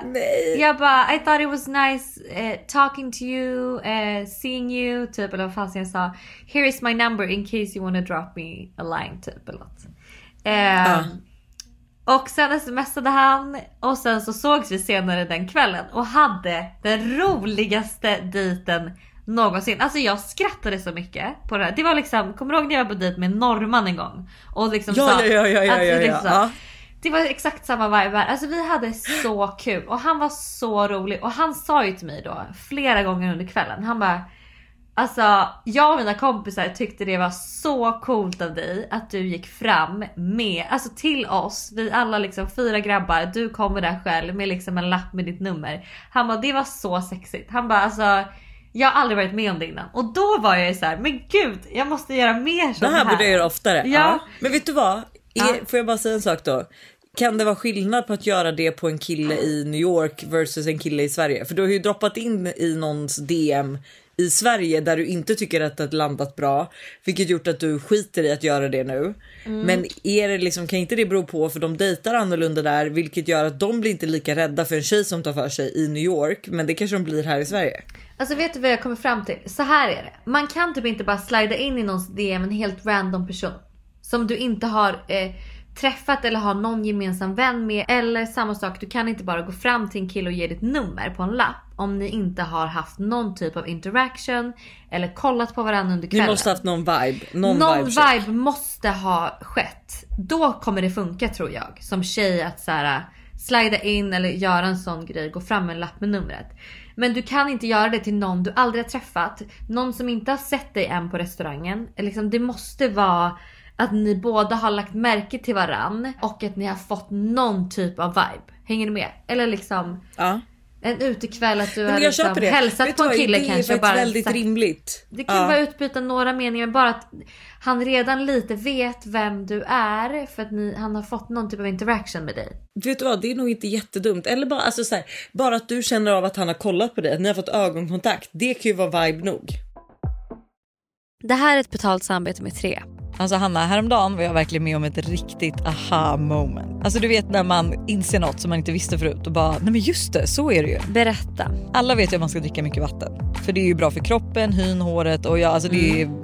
jag bara I thought it was nice eh, talking to you, eh, seeing you typ eller vad fan jag sa. Here is my number in case you wanna drop me a line typ eller något. Ehm, Och sen smsade han och sen så sågs vi senare den kvällen och hade den roligaste dejten någonsin. Alltså jag skrattade så mycket på det här. Det var liksom, kommer du ihåg när jag var på dejt med norrman en gång? Och liksom Ja, sa ja, ja, ja, att ja, ja, liksom ja. Det var exakt samma vibe här. Alltså vi hade så kul och han var så rolig och han sa ju till mig då flera gånger under kvällen. Han bara Alltså jag och mina kompisar tyckte det var så coolt av dig att du gick fram med, alltså till oss, vi alla liksom fyra grabbar, du kommer där själv med liksom en lapp med ditt nummer. Han bara det var så sexigt. Han bara alltså jag har aldrig varit med om det innan. Och då var jag ju så här, men gud jag måste göra mer Det sånt här här. borde jag göra oftare. Ja. Men vet du vad? Ja. Får jag bara säga en sak då? Kan det vara skillnad på att göra det på en kille i New York versus en kille i Sverige? För du har ju droppat in i någons DM i Sverige där du inte tycker att det landat bra, vilket gjort att du skiter i att göra det nu. Mm. Men är det liksom, kan inte det bero på för de dejtar annorlunda där, vilket gör att de blir inte lika rädda för en tjej som tar för sig i New York, men det kanske de blir här i Sverige. Alltså vet du vad jag kommer fram till? Så här är det. Man kan typ inte bara slida in i någons DM en helt random person. Som du inte har eh, träffat eller har någon gemensam vän med. Eller samma sak, du kan inte bara gå fram till en kille och ge ditt nummer på en lapp. Om ni inte har haft någon typ av interaction. Eller kollat på varandra under Ni kvällen. måste haft någon vibe. Någon, Någon vibe, vibe, måste ha skett. Då kommer det funka tror jag. Som tjej att så här, slida in eller göra en sån grej. Gå fram med en lapp med numret. Men du kan inte göra det till någon du aldrig har träffat. Någon som inte har sett dig än på restaurangen. Liksom, det måste vara att ni båda har lagt märke till varann. Och att ni har fått någon typ av vibe. Hänger du med? Eller liksom Ja. en utekväll att du har liksom det. hälsat Vet på en kille det kanske. är och bara väldigt sagt- rimligt. det kan Ja. vara utbyta några meningar bara att han redan lite vet vem du är för att ni, han har fått någon typ av interaction med dig. Vet du vad, det är nog inte jättedumt. Eller bara, alltså, så här, bara att du känner av att han har kollat på dig, att ni har fått ögonkontakt. Det kan ju vara vibe nog. Det här är ett betalt samarbete med tre. Alltså Hanna, häromdagen var jag verkligen med om ett riktigt aha moment. Alltså du vet när man inser något som man inte visste förut och bara, nej men just det, så är det ju. Berätta. Alla vet ju att man ska dricka mycket vatten. För det är ju bra för kroppen, hyn, håret och ja, alltså det, är,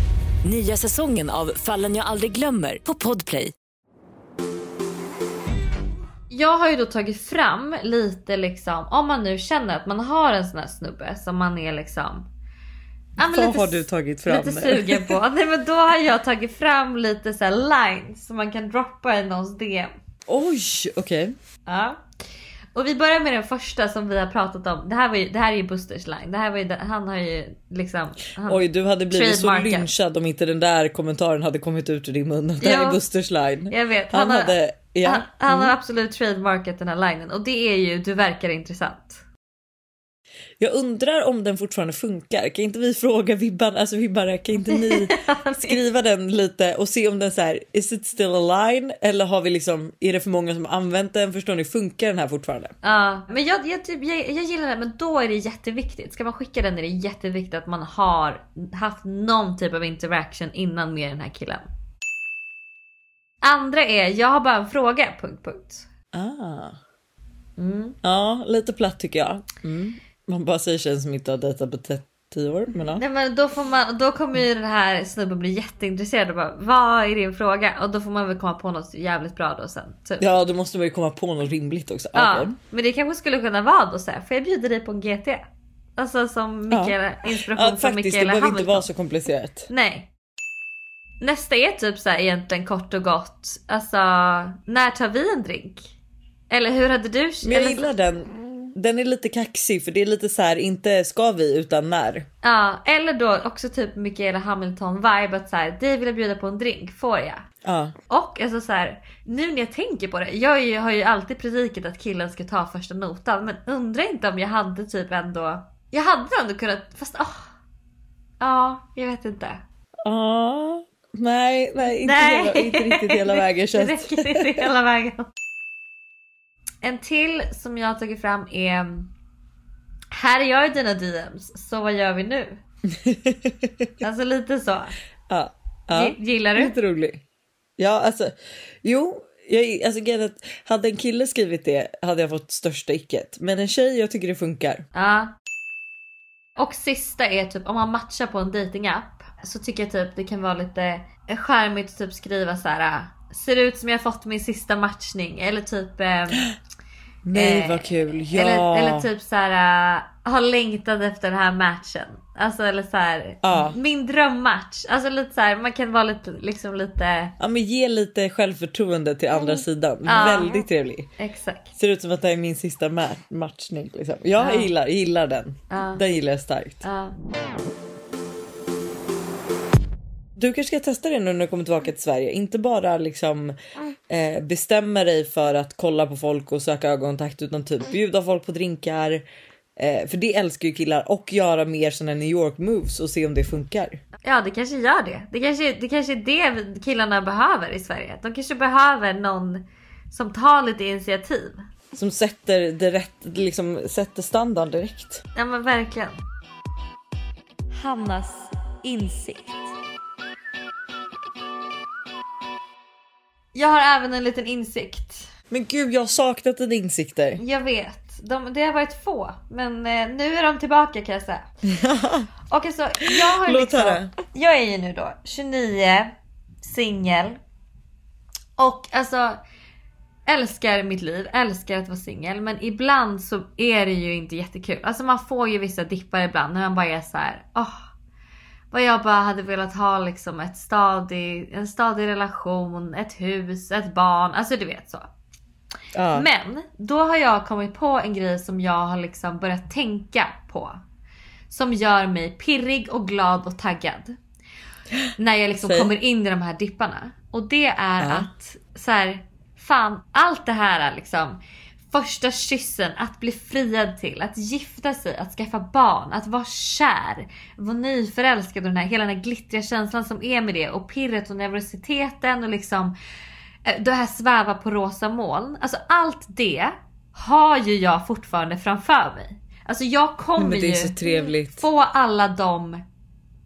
Nya säsongen av Fallen jag aldrig glömmer på Podplay. Jag har ju då tagit fram lite liksom om man nu känner att man har en sån här snubbe som man är liksom ja, men Vad lite har du tagit fram? Lite sugen på. Nej men då har jag tagit fram lite så här lines som man kan droppa i någons DM. Oj, okej. Ja. Och vi börjar med den första som vi har pratat om. Det här, var ju, det här är ju Busters line. Det här var ju, han har ju liksom... Han, Oj, du hade blivit så lynchad om inte den där kommentaren hade kommit ut ur din mun. Det här Ja. är Busters line. Jag vet. Han, har, hade, ja. han, han har Mm. absolut trademarkat den här linen. Och det är ju du verkar intressant. Jag undrar om den fortfarande funkar. Kan inte vi fråga Vibban, alltså Vibbare, kan inte ni (laughs) skriva den lite och se om den så här, is it still alive? Eller har vi liksom, är det för många som har använt den? Förstår ni, funkar den här fortfarande? Ja, men jag, jag, typ, jag, jag gillar det men då är det jätteviktigt. Ska man skicka den är det jätteviktigt att man har haft någon typ av interaction innan med den här killen. Andra är, jag har bara en fråga... Punkt, punkt. Ah. Mm. Ja, lite platt tycker jag. Mm. Man bara säger tjejen som inte har dejtat på 10 år. Men ja. Nej men då, får man, då kommer ju den här snubben bli jätteintresserad och bara vad är din fråga? Och då får man väl komma på något jävligt bra då sen. Typ. ja, då måste man ju komma på något rimligt också. Ja, Okej. men det kanske skulle kunna vara då så här, får jag bjuda dig på en GT? Alltså som Mikaela, inspiration Ja, från faktiskt, det Mikaela behöver Hamilton. inte vara så komplicerat. Nej. Nästa är typ så här egentligen kort och gott. Alltså när tar vi en drink? Eller hur hade du? Men jag gillar den. Den är lite kaxig för det är lite så här, inte ska vi utan när. Ja, eller då också typ Mikaela Hamilton vibe att så här, dig vill jag bjuda på en drink, får jag? Ja. Och alltså så här, nu när jag tänker på det, jag ju, har ju alltid predikat att killen ska ta första notan men undrar inte om jag hade typ ändå, jag hade ändå kunnat, fast åh. Ja, jag vet inte. Ja, nej, nej, inte, Nej. Hela, inte riktigt hela vägen (laughs) Det känns räcker inte hela vägen. En till som jag har tagit fram är Här är jag i dina DMs, så vad gör vi nu? (laughs) alltså lite så. Ja, ja. Gi- Gillar du? Lite rolig. Ja, alltså, jo, jag, alltså, att hade en kille skrivit det hade jag fått största icket. Men en tjej, jag tycker det funkar. Ja. Och sista är typ om man matchar på en datingapp så tycker jag typ det kan vara lite charmigt att typ skriva så här. Ser ut som jag fått min sista matchning eller typ eh, (gasps) Nej, Eh, vad kul. Ja. Eller, eller typ så här uh, har längtat efter den här matchen. Alltså eller så här Ja. min drömmatch. Alltså lite så här, man kan vara lite liksom lite Ja, men ge lite självförtroende till andra sidan. Ja. Väldigt trevlig. exakt. Ser ut som att det är min sista ma- matchning. Liksom. Jag Ja. gillar, gillar den. Den gillar jag starkt. Du kanske ska testa det nu när du kommer tillbaka till Sverige. Inte bara liksom eh, bestämma dig för att kolla på folk och söka ögonkontakt utan typ bjuda folk på drinkar. Eh, för det älskar ju killar och göra mer sådana New York moves och se om det funkar. Ja det kanske gör det. Det kanske, det kanske är det killarna behöver i Sverige. De kanske behöver någon som tar lite initiativ. Som sätter det rätt, liksom sätter standard direkt. Ja men verkligen. Hannas insikt. Jag har även en liten insikt. Men gud, jag har saknat dina insikter. Jag vet. De, det har varit få. Men eh, nu är de tillbaka kan jag säga. (laughs) Och alltså, jag har Låt liksom, höra. Jag är ju nu då 29, singel. Och alltså älskar mitt liv, älskar att vara singel. Men ibland så är det ju inte jättekul. Alltså man får ju vissa dippar ibland när man bara är så här. Åh, vad jag bara hade velat ha liksom ett stadig, en stadig relation, ett hus, ett barn. Alltså du vet så. Ja. Men då har jag kommit på en grej som jag har liksom börjat tänka på. Som gör mig pirrig och glad och taggad. När jag liksom Säg. kommer in i de här dipparna. Och det är Ja. att så här, fan allt det här är liksom första kyssen, att bli friad till, att gifta sig, att skaffa barn, att vara kär, vara nyförälskad och den här, hela den här glittriga känslan som är med det och pirret och nervositeten och liksom eh, det här sväva på rosa moln. Alltså allt det har ju jag fortfarande framför mig. Alltså jag kommer ju få alla de...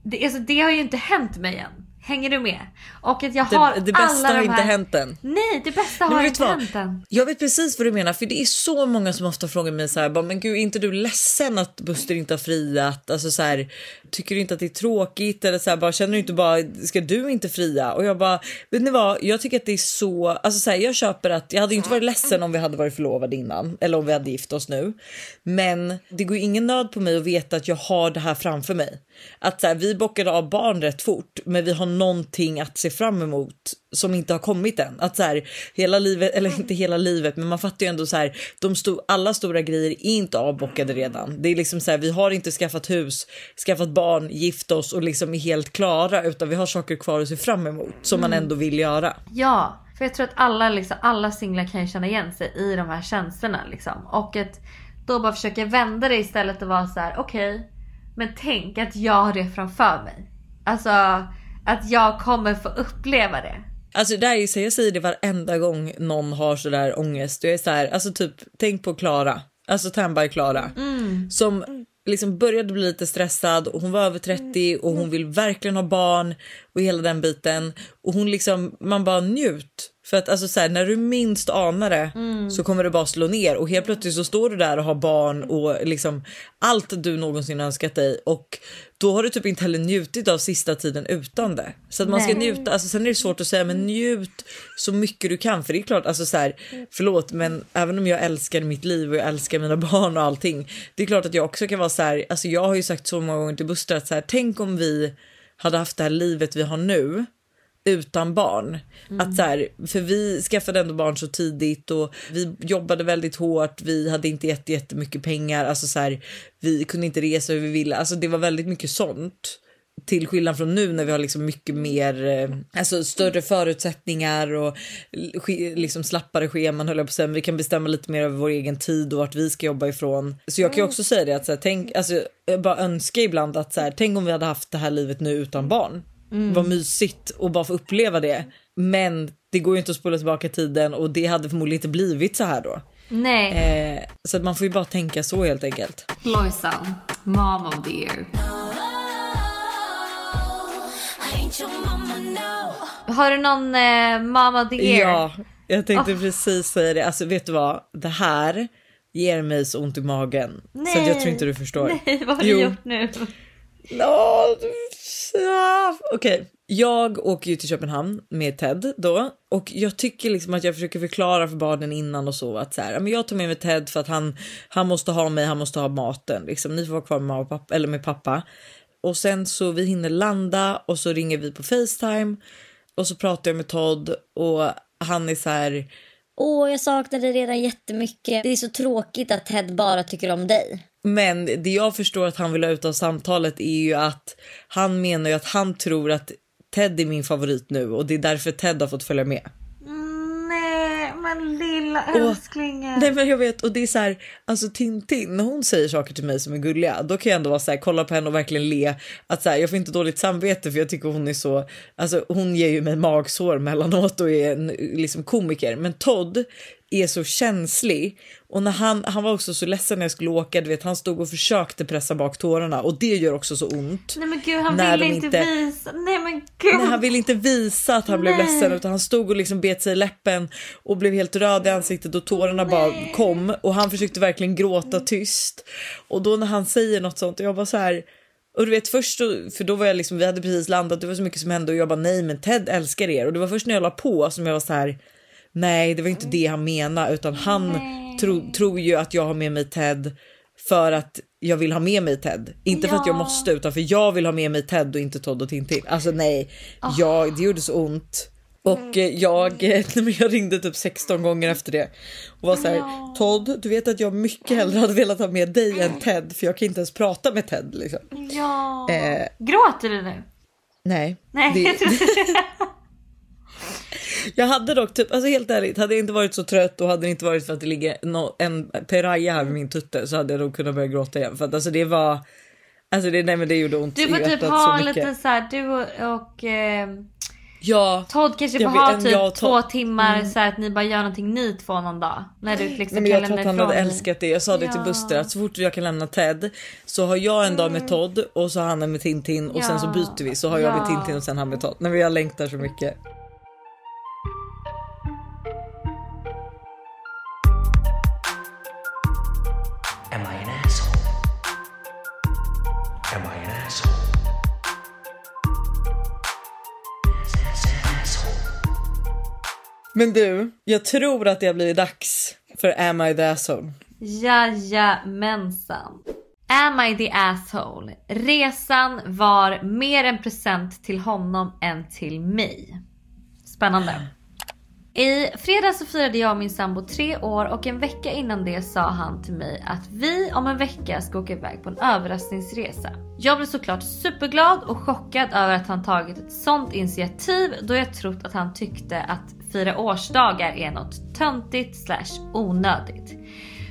Det, alltså, det har ju inte hänt mig än. Hänger du med? Och att jag har Det, det bästa alla har de inte här... hänt än. Nej, det bästa Nej, har vet inte vad? hänt än. Jag vet precis vad du menar för det är så många som ofta frågar mig så här, bara, men gud är inte du ledsen att Buster inte har friat? Alltså så här, tycker du inte att det är tråkigt eller så här, bara känner du inte bara ska du inte fria? Och jag bara vet ni vad? Jag tycker att det är så alltså så här, jag köper att jag hade inte varit ledsen om vi hade varit förlovade innan eller om vi hade gift oss nu. Men det går ingen nöd på mig att veta att jag har det här framför mig. Att så här, vi bockade av barn rätt fort, men vi har någonting att se fram emot som inte har kommit än. Att så här, hela livet, eller inte hela livet, men man fattar ju ändå så här, de sto alla stora grejer är inte avbockade redan. Det är liksom så här, vi har inte skaffat hus, skaffat barn, gift oss och liksom är helt klara, utan vi har saker kvar att se fram emot som man Mm. ändå vill göra. Ja, för jag tror att alla, liksom, alla singlar kan känna igen sig i de här känslorna. Liksom. Och att då bara försöka vända det istället och vara så här: okej, men tänk att jag har det framför mig. Alltså att jag kommer få uppleva det. Alltså det är jag säger det varenda gång någon har sådär ångest. Jag är så här, alltså typ tänk på Klara, alltså Tamby Klara Mm. som liksom började bli lite stressad och hon var över 30 och hon vill verkligen ha barn och hela den biten och hon liksom man bara njut för att alltså så här, när du minst anar det Mm. så kommer det bara slå ner och helt plötsligt så står du där och har barn och liksom allt du någonsin önskat dig och då har du typ inte heller njutit av sista tiden utan det. Så att man ska Nej. njuta, alltså sen är det svårt att säga men njut så mycket du kan för det är klart alltså så här, förlåt men även om jag älskar mitt liv och jag älskar mina (laughs) barn och allting. Det är klart att jag också kan vara så här, alltså jag har ju sagt så många gånger till Buster att så här, tänk om vi hade haft det här livet vi har nu utan barn. Att så här, för vi skaffade ändå barn så tidigt och vi jobbade väldigt hårt. Vi hade inte jätte, jättemycket pengar. Alltså så här, vi kunde inte resa hur vi ville. Alltså det var väldigt mycket sånt. Till skillnad från nu när vi har liksom mycket mer, eh, alltså större förutsättningar och liksom slappare scheman höll jag på att säga. Men Vi kan bestämma lite mer över vår egen tid och vart vi ska jobba ifrån. Så jag kan ju också säga det att så här, tänk, alltså, jag bara önskar ibland att så här, tänk om vi hade haft det här livet nu utan barn. Mm. Vad mysigt och bara få uppleva det. Men det går ju inte att spola tillbaka tiden och det hade förmodligen inte blivit så här då. Nej. Eh, så att man får ju bara tänka så helt enkelt. Lojsan, mom of the year. Har du någon eh, mom of the year? Ja, jag tänkte Oh. precis säga det. Alltså vet du vad? Det här ger mig så ont i magen. Nej. Så att jag tror inte du förstår. (laughs) Nej, vad har du Jo. gjort nu? Ja, Okej, Okej, jag åker ju till Köpenhamn med Ted då och jag tycker liksom att jag försöker förklara för barnen innan och så att så här, ja, men jag tar med mig Ted för att han, han måste ha mig, han måste ha maten liksom. Ni får vara kvar med mamma och pappa eller med pappa och sen så vi hinner landa och så ringer vi på Facetime och så pratar jag med Todd och han är så här. Åh, jag saknar dig redan jättemycket. Det är så tråkigt att Ted bara tycker om dig. Men det jag förstår att han vill ha ut av samtalet är ju att han menar ju att han tror att Ted är min favorit nu och det är därför Ted har fått följa med. Nej, men lilla älsklingen. Nej men jag vet och det är så här, alltså Tintin när hon säger saker till mig som är gulliga då kan jag ändå vara så här, kolla på henne och verkligen le att så här, jag får inte dåligt samvete för jag tycker hon är så, alltså hon ger ju mig magsår mellanåt och är en liksom komiker men Todd är så känslig och när han, han var också så ledsen när jag skulle åka, du vet han stod och försökte pressa bak tårarna och det gör också så ont. Nej men gud han När ville inte, visa. Nej men gud. Nej, han ville inte visa att han blev Nej. ledsen utan han stod och liksom bet sig i läppen och blev helt röd i ansiktet och tårarna bara kom och han försökte verkligen gråta tyst. Och då när han säger något sånt och jag bara så här och du vet först för då var jag liksom, vi hade precis landat, det var så mycket som hände och jag bara nej men Ted älskar er och det var först när jag la på som jag var så här nej det var inte det han menade utan han tro, tror ju att jag har med mig Ted för att jag vill ha med mig Ted. Inte för att jag Ja. måste utan för jag vill ha med mig Ted och inte Todd och Tintin. Alltså nej, jag, det gjorde så ont. Och eh, jag, (laughs) nej, men jag ringde typ 16 gånger efter det och var så här, Todd du vet att jag mycket hellre hade velat ha med dig än Ted för jag kan inte ens prata med Ted liksom. Ja. Eh, Gråter du nu? nej. Nej, det- (laughs) jag hade dock typ, alltså helt ärligt, hade jag inte varit så trött och hade det inte varit för att det ligger no, en piraya här vid min tutte så hade jag nog kunnat börja gråta igen för att alltså det var, alltså det, nej men det gjorde ont Du får typ ha så lite så här, du och, och eh, Ja. Todd kanske får ha typ och två Todd- timmar Mm. så här, att ni bara gör någonting ni två någon dag. När du liksom Nej, men kan jag tror att han hade dig. älskat det. Jag sa det till Ja. Buster att så fort jag kan lämna Ted så har jag en dag med Todd och så har han en med Tintin och sen så Ja. byter vi så har jag med Ja. Tintin och sen han med Todd. Nej men jag längtar så mycket. Men du, jag tror att det har blivit dags för Am I the asshole? Jajamensan. Am I the asshole? Resan var mer en present till honom än till mig. Spännande. I fredags så firade jag och min sambo tre år och en vecka innan det sa han till mig att vi om en vecka ska åka iväg på en överraskningsresa. Jag blev såklart superglad och chockad över att han tagit ett sånt initiativ då jag trott att han tyckte att fira årsdagar är något töntigt slash onödigt.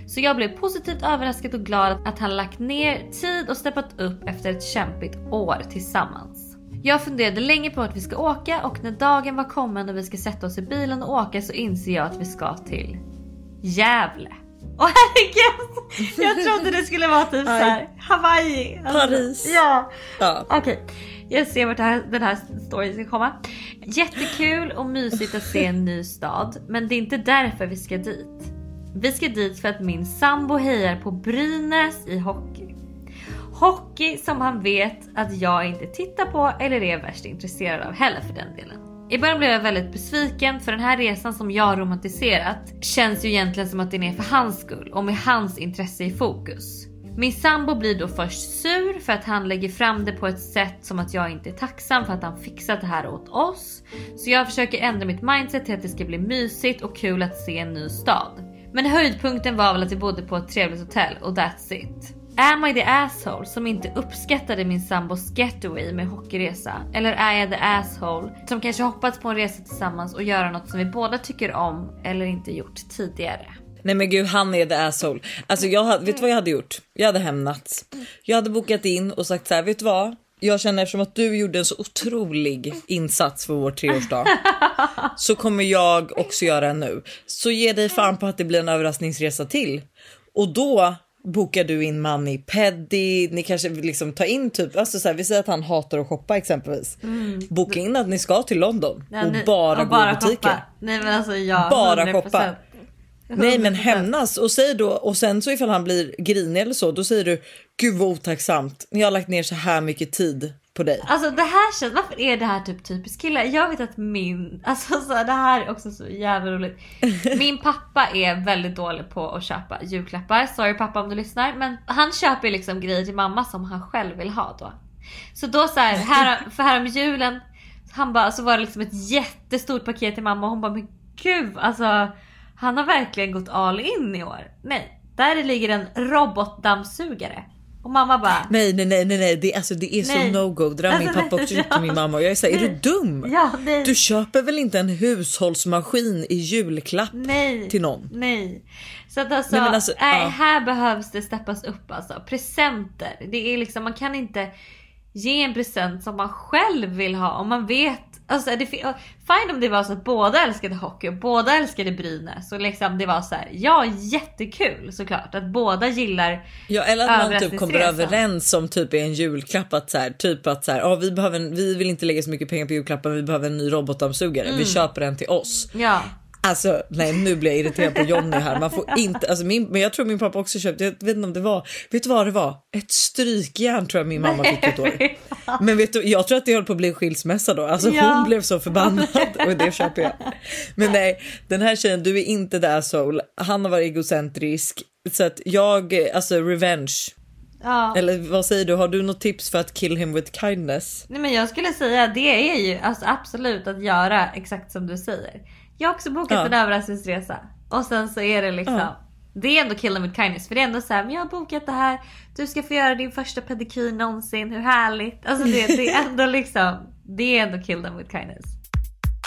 Så jag blev positivt överraskad och glad att han lagt ner tid och steppat upp efter ett kämpigt år tillsammans. Jag funderade länge på att vi ska åka och när dagen var kommen och vi ska sätta oss i bilen och åka så inser jag att vi ska till Gävle. Åh herregud! Jag trodde det skulle vara typ såhär Hawaii. Alltså, Paris. Ja. Ja. Okej, jag ser vart här, den här storyn ska komma. Jättekul och mysigt att se en ny stad, men det är inte därför vi ska dit. Vi ska dit för att min sambo hejar på Brynäs i hockey. Hockey som han vet att jag inte tittar på eller är värst intresserad av heller för den delen. I början blev jag väldigt besviken för den här resan som jag romantiserat känns ju egentligen som att den är för hans skull och med hans intresse i fokus. Min sambo blir då först sur för att han lägger fram det på ett sätt som att jag inte är tacksam för att han fixat det här åt oss. Så jag försöker ändra mitt mindset till att det ska bli mysigt och kul att se en ny stad. Men höjdpunkten var väl att vi bodde på ett trevligt hotell och that's it. Am I the asshole som inte uppskattade min sambos getaway med hockeyresa? Eller är jag the asshole som kanske hoppats på en resa tillsammans och göra något som vi båda tycker om eller inte gjort tidigare? Nej men gud han är the asshole. Alltså jag hade, vet du vad jag hade gjort? Jag hade hämnats. Jag hade bokat in och sagt så här, vet du vad? Jag känner eftersom att du gjorde en så otrolig insats för vår treårsdag så kommer jag också göra en nu. Så ge dig fan på att det blir en överraskningsresa till. Och då bokar du in Mani Peddi, ni kanske vill liksom ta in typ, alltså så här, vi säger att han hatar att shoppa exempelvis. Mm. Boka in att ni ska till London Ja, och ni- bara och gå i shoppa. Nej men alltså ja, Bara 100%. shoppa. Nej men 100%. hämnas och säg då och sen så ifall han blir grinig eller så då säger du gud vad otacksamt. Ni har lagt ner så här mycket tid på dig. Alltså det här känns, varför är det här typ typiskt killar? Jag vet att min, alltså så det här är också så jävla roligt. (laughs) Min pappa är väldigt dålig på att köpa julklappar. Sorry pappa om du lyssnar. Men han köper liksom grejer till mamma som han själv vill ha då. Så då så här, här för här om julen, han bara, så var det liksom ett jättestort paket till mamma och hon bara men gud alltså han har verkligen gått all in i år. Nej, där ligger en robotdammsugare. Och mamma bara Nej nej nej nej, nej. Det, alltså, det är Nej. så no go. Det där har min Alltså, pappa också köpt till min mamma och jag är såhär, är du dum? Ja, nej. Du köper väl inte en hushållsmaskin i julklapp Nej. till någon? Nej. Så att alltså, Nej, men alltså, nej, ja. här behövs det steppas upp alltså. Presenter. Det är liksom, man kan inte ge en present som man själv vill ha om man vet Alltså det, fi- fine om det var så att båda älskade hockey och båda älskade Brynäs och liksom det var så här, ja jättekul såklart att båda gillar Ja eller att man typ kommer överens om typ är en julklapp att så här, typ att så här, ja, vi, behöver en, vi vill inte lägga så mycket pengar på julklappar, vi behöver en ny robotdammsugare. Mm. Vi köper en till oss. Ja. Alltså nej nu blir jag irriterad på Jonny här. Man får inte, alltså min, men jag tror min pappa också köpte, jag vet inte om det var, vet du vad det var? Ett strykjärn tror jag min mamma fick ett år. Men vet du, jag tror att det höll på att bli en skilsmässa då. Alltså Ja. hon blev så förbannad och det köper jag. Men nej, den här tjejen, du är inte the asshole. Han har varit egocentrisk. Så att jag, alltså revenge. Ja. Eller vad säger du, har du något tips för att kill him with kindness? Nej men jag skulle säga det är ju alltså absolut att göra exakt som du säger. Jag har också bokat Ja. en överraskningsresa och sen så är det liksom Ja. Det är ändå kill them with kindness för det är ändå så här, men jag har bokat det här. Du ska få göra din första pedikyr någonsin, hur härligt? Alltså det, det är ändå liksom, det är ändå kill them with kindness.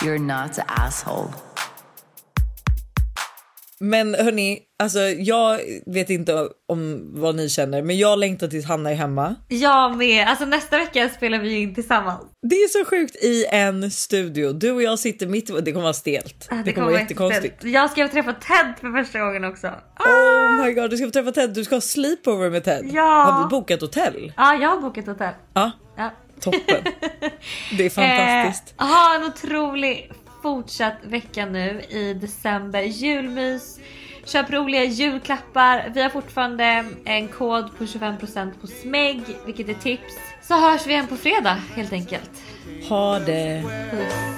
You're not the asshole. Men hörni, alltså jag vet inte om vad ni känner, men jag längtar tills Hanna är hemma. Jag med, alltså nästa vecka spelar vi in tillsammans. Det är så sjukt i en studio. Du och jag sitter mitt Det kommer vara stelt. Ah, Det, kommer vara jättekonstigt. jätteställt. Jag ska träffa Ted för första gången också. Oh my god, du ska få träffa Ted. Du ska ha sleepover med Ted. Ja. Har vi bokat hotell? Ja, jag har bokat hotell. Ja, Ja. toppen. (laughs) Det är fantastiskt. Eh, ha en otrolig fortsatt vecka nu i december. Julmys. Köp roliga julklappar. Vi har fortfarande en kod på 25% på Smeg, vilket är tips. Så hörs vi igen på fredag helt enkelt. Ha det. Puss.